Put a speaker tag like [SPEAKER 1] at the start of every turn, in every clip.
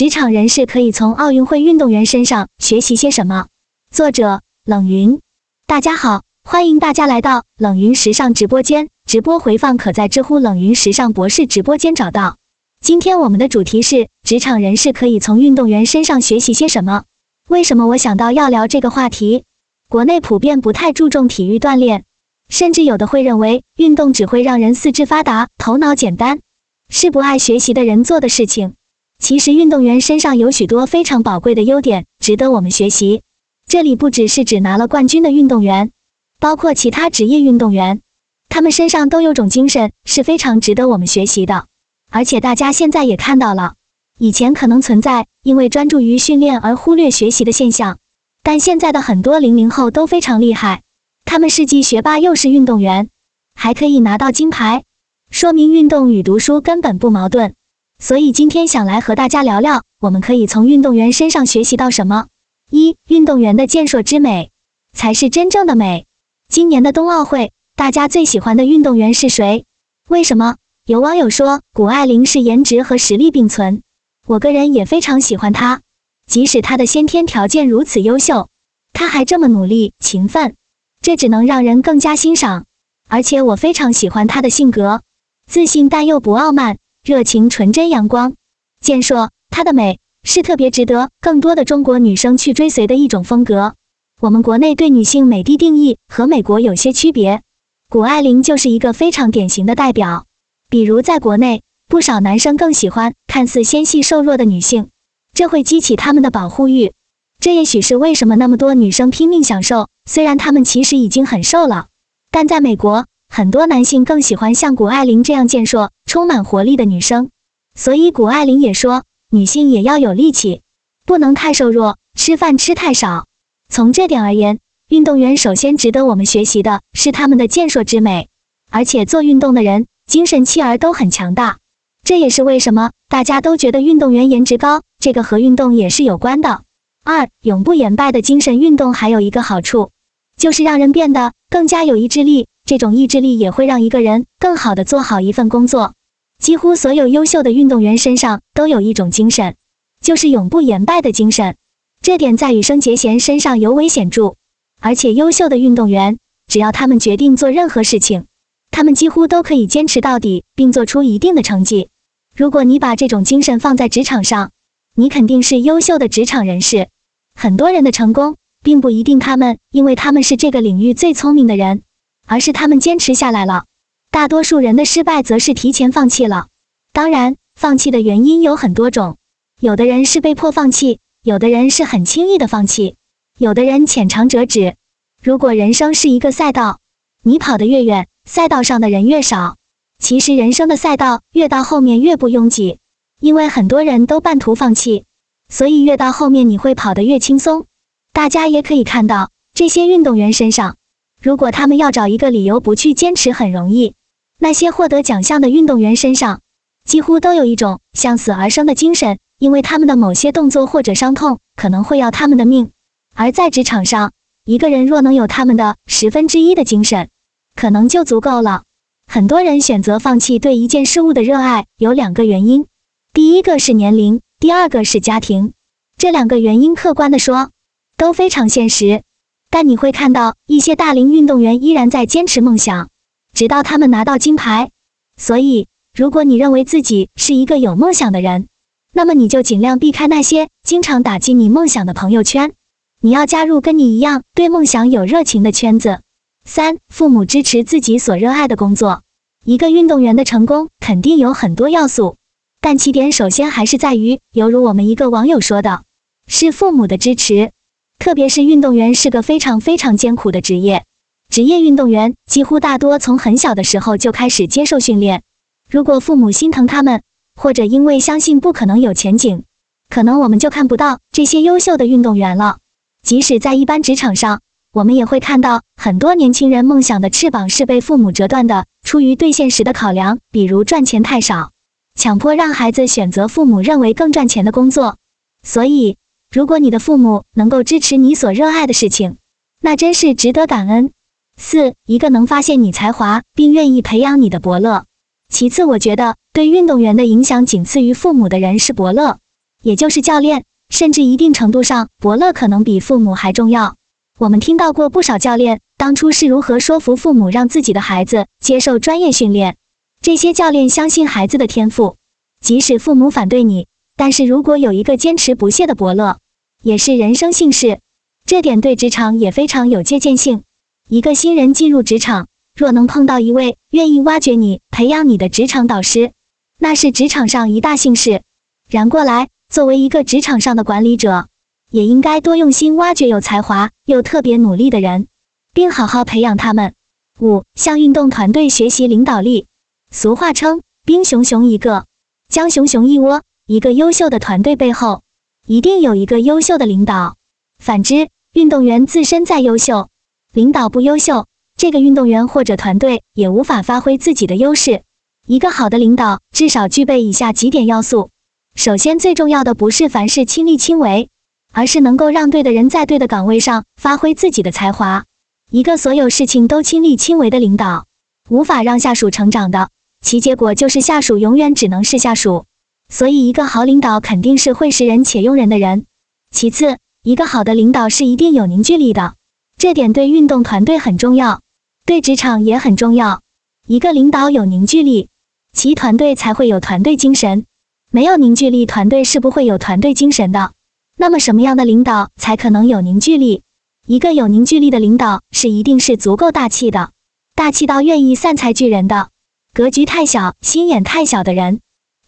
[SPEAKER 1] 职场人士可以从奥运会运动员身上学习些什么？作者冷云。大家好，欢迎大家来到冷云时尚直播间，直播回放可在知乎冷云时尚博士直播间找到。今天我们的主题是职场人士可以从运动员身上学习些什么？为什么我想到要聊这个话题？国内普遍不太注重体育锻炼，甚至有的会认为运动只会让人四肢发达、头脑简单，是不爱学习的人做的事情。其实运动员身上有许多非常宝贵的优点，值得我们学习。这里不只是指拿了冠军的运动员，包括其他职业运动员，他们身上都有种精神是非常值得我们学习的。而且大家现在也看到了，以前可能存在因为专注于训练而忽略学习的现象，但现在的很多零零后都非常厉害，他们是既学霸又是运动员，还可以拿到金牌，说明运动与读书根本不矛盾。所以今天想来和大家聊聊，我们可以从运动员身上学习到什么。一运动员的健硕之美，才是真正的美。今年的冬奥会，大家最喜欢的运动员是谁？为什么？有网友说谷爱凌是颜值和实力并存。我个人也非常喜欢她，即使她的先天条件如此优秀，她还这么努力勤奋，这只能让人更加欣赏。而且我非常喜欢她的性格，自信但又不傲慢，热情纯真阳光，健硕。她的美。是特别值得更多的中国女生去追随的一种风格。我们国内对女性美的定义和美国有些区别，谷爱凌就是一个非常典型的代表。比如在国内，不少男生更喜欢看似纤细瘦弱的女性，这会激起他们的保护欲。这也许是为什么那么多女生拼命享受，虽然她们其实已经很瘦了。但在美国，很多男性更喜欢像谷爱凌这样健硕、充满活力的女生。所以谷爱凌也说。女性也要有力气，不能太瘦弱，吃饭吃太少。从这点而言，运动员首先值得我们学习的是他们的健硕之美，而且做运动的人精神气儿都很强大。这也是为什么大家都觉得运动员颜值高，这个和运动也是有关的。二，永不言败的精神运动还有一个好处，就是让人变得更加有意志力。这种意志力也会让一个人更好的做好一份工作。几乎所有优秀的运动员身上都有一种精神，就是永不言败的精神。这点在羽生结弦身上尤为显著。而且，优秀的运动员，只要他们决定做任何事情，他们几乎都可以坚持到底，并做出一定的成绩。如果你把这种精神放在职场上，你肯定是优秀的职场人士。很多人的成功，并不一定他们因为他们是这个领域最聪明的人，而是他们坚持下来了。大多数人的失败则是提前放弃了。当然，放弃的原因有很多种，有的人是被迫放弃，有的人是很轻易的放弃，有的人浅尝辄止。如果人生是一个赛道，你跑得越远，赛道上的人越少。其实人生的赛道越到后面越不拥挤，因为很多人都半途放弃，所以越到后面你会跑得越轻松。大家也可以看到这些运动员身上，如果他们要找一个理由不去坚持，很容易。那些获得奖项的运动员身上，几乎都有一种向死而生的精神，因为他们的某些动作或者伤痛可能会要他们的命。而在职场上，一个人若能有他们的十分之一的精神，可能就足够了。很多人选择放弃对一件事物的热爱，有两个原因：第一个是年龄，第二个是家庭。这两个原因客观的说都非常现实，但你会看到一些大龄运动员依然在坚持梦想。直到他们拿到金牌，所以如果你认为自己是一个有梦想的人，那么你就尽量避开那些经常打击你梦想的朋友圈。你要加入跟你一样对梦想有热情的圈子。三、父母支持自己所热爱的工作。一个运动员的成功肯定有很多要素，但起点首先还是在于，犹如我们一个网友说的，是父母的支持。特别是运动员是个非常非常艰苦的职业。职业运动员几乎大多从很小的时候就开始接受训练。如果父母心疼他们，或者因为相信不可能有前景，可能我们就看不到这些优秀的运动员了。即使在一般职场上，我们也会看到很多年轻人梦想的翅膀是被父母折断的，出于对现实的考量，比如赚钱太少，强迫让孩子选择父母认为更赚钱的工作。所以，如果你的父母能够支持你所热爱的事情，那真是值得感恩。四，一个能发现你才华并愿意培养你的伯乐。其次，我觉得对运动员的影响仅次于父母的人是伯乐。也就是教练，甚至一定程度上，伯乐可能比父母还重要。我们听到过不少教练当初是如何说服父母让自己的孩子接受专业训练。这些教练相信孩子的天赋，即使父母反对你，但是如果有一个坚持不懈的伯乐，也是人生幸事。这点对职场也非常有借鉴性。一个新人进入职场，若能碰到一位愿意挖掘你、培养你的职场导师，那是职场上一大幸事。然过来，作为一个职场上的管理者，也应该多用心挖掘有才华又特别努力的人，并好好培养他们。五、向运动团队学习领导力。俗话称，兵熊熊一个，将熊熊一窝。一个优秀的团队背后，一定有一个优秀的领导。反之，运动员自身再优秀，领导不优秀，这个运动员或者团队也无法发挥自己的优势。一个好的领导至少具备以下几点要素：首先，最重要的不是凡事亲力亲为，而是能够让对的人在对的岗位上发挥自己的才华。一个所有事情都亲力亲为的领导，无法让下属成长的。其结果就是下属永远只能是下属，所以一个好领导肯定是会识人且用人的人。其次，一个好的领导是一定有凝聚力的，这点对运动团队很重要，对职场也很重要。一个领导有凝聚力，其团队才会有团队精神。没有凝聚力，团队是不会有团队精神的。那么，什么样的领导才可能有凝聚力？一个有凝聚力的领导是一定是足够大气的，大气到愿意散财聚人的。格局太小、心眼太小的人，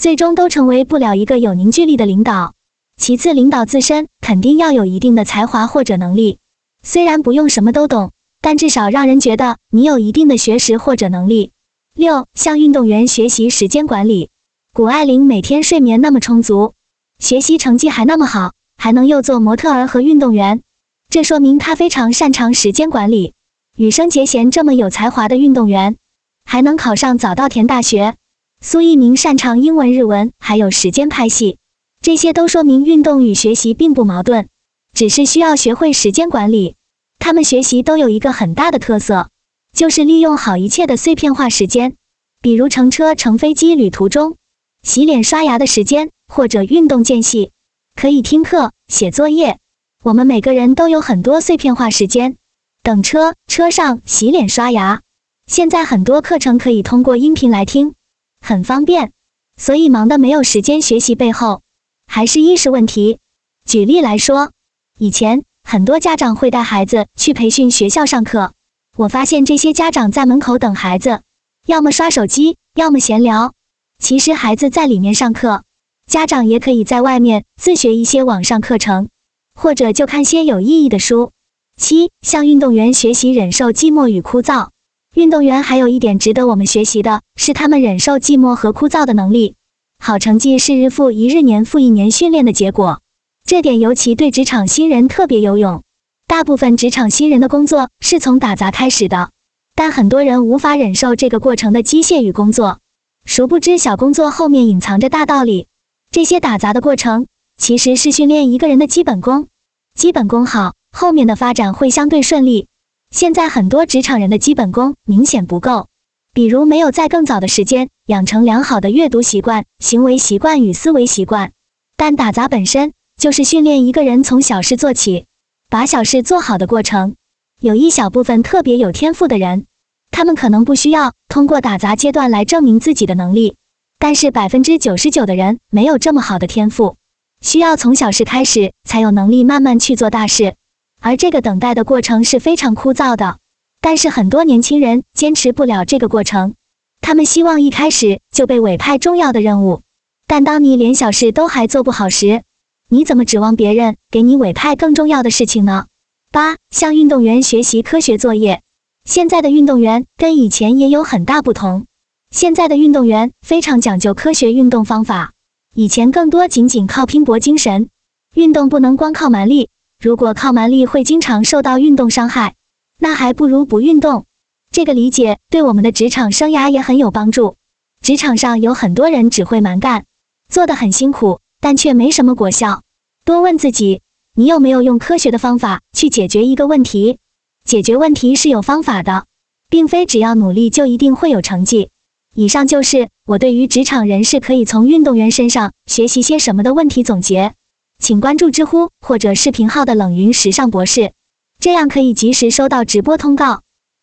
[SPEAKER 1] 最终都成为不了一个有凝聚力的领导。其次，领导自身肯定要有一定的才华或者能力，虽然不用什么都懂，但至少让人觉得你有一定的学识或者能力。六，向运动员学习时间管理。谷爱凌每天睡眠那么充足，学习成绩还那么好，还能又做模特儿和运动员，这说明她非常擅长时间管理。羽生结弦这么有才华的运动员。还能考上早稻田大学。苏翊鸣擅长英文、日文，还有时间拍戏，这些都说明运动与学习并不矛盾，只是需要学会时间管理。他们学习都有一个很大的特色，就是利用好一切的碎片化时间，比如乘车、乘飞机旅途中，洗脸刷牙的时间，或者运动间隙，可以听课、写作业。我们每个人都有很多碎片化时间，等车、车上、洗脸刷牙。现在很多课程可以通过音频来听，很方便，所以忙的没有时间学习背后，还是意识问题。举例来说，以前很多家长会带孩子去培训学校上课，我发现这些家长在门口等孩子，要么刷手机，要么闲聊。其实孩子在里面上课，家长也可以在外面自学一些网上课程，或者就看些有意义的书。七，向运动员学习忍受寂寞与枯燥。运动员还有一点值得我们学习的是，他们忍受寂寞和枯燥的能力。好成绩是日复一日、年复一年训练的结果，这点尤其对职场新人特别有用。大部分职场新人的工作是从打杂开始的，但很多人无法忍受这个过程的机械与工作，殊不知小工作后面隐藏着大道理。这些打杂的过程其实是训练一个人的基本功，基本功好，后面的发展会相对顺利。现在很多职场人的基本功明显不够，比如没有在更早的时间养成良好的阅读习惯、行为习惯与思维习惯。但打杂本身就是训练一个人从小事做起，把小事做好的过程。有一小部分特别有天赋的人，他们可能不需要通过打杂阶段来证明自己的能力，但是百分之九十九的人没有这么好的天赋，需要从小事开始才有能力慢慢去做大事。而这个等待的过程是非常枯燥的，但是很多年轻人坚持不了这个过程。他们希望一开始就被委派重要的任务，但当你连小事都还做不好时，你怎么指望别人给你委派更重要的事情呢？八，向运动员学习科学作业。现在的运动员跟以前也有很大不同，现在的运动员非常讲究科学运动方法，以前更多仅仅靠拼搏精神。运动不能光靠蛮力。如果靠蛮力会经常受到运动伤害，那还不如不运动。这个理解对我们的职场生涯也很有帮助。职场上有很多人只会蛮干，做得很辛苦，但却没什么果效。多问自己，你有没有用科学的方法去解决一个问题？解决问题是有方法的，并非只要努力就一定会有成绩。以上就是我对于职场人士可以从运动员身上学习些什么的问题总结。请关注知乎或者视频号的冷云时尚博士，这样可以及时收到直播通告。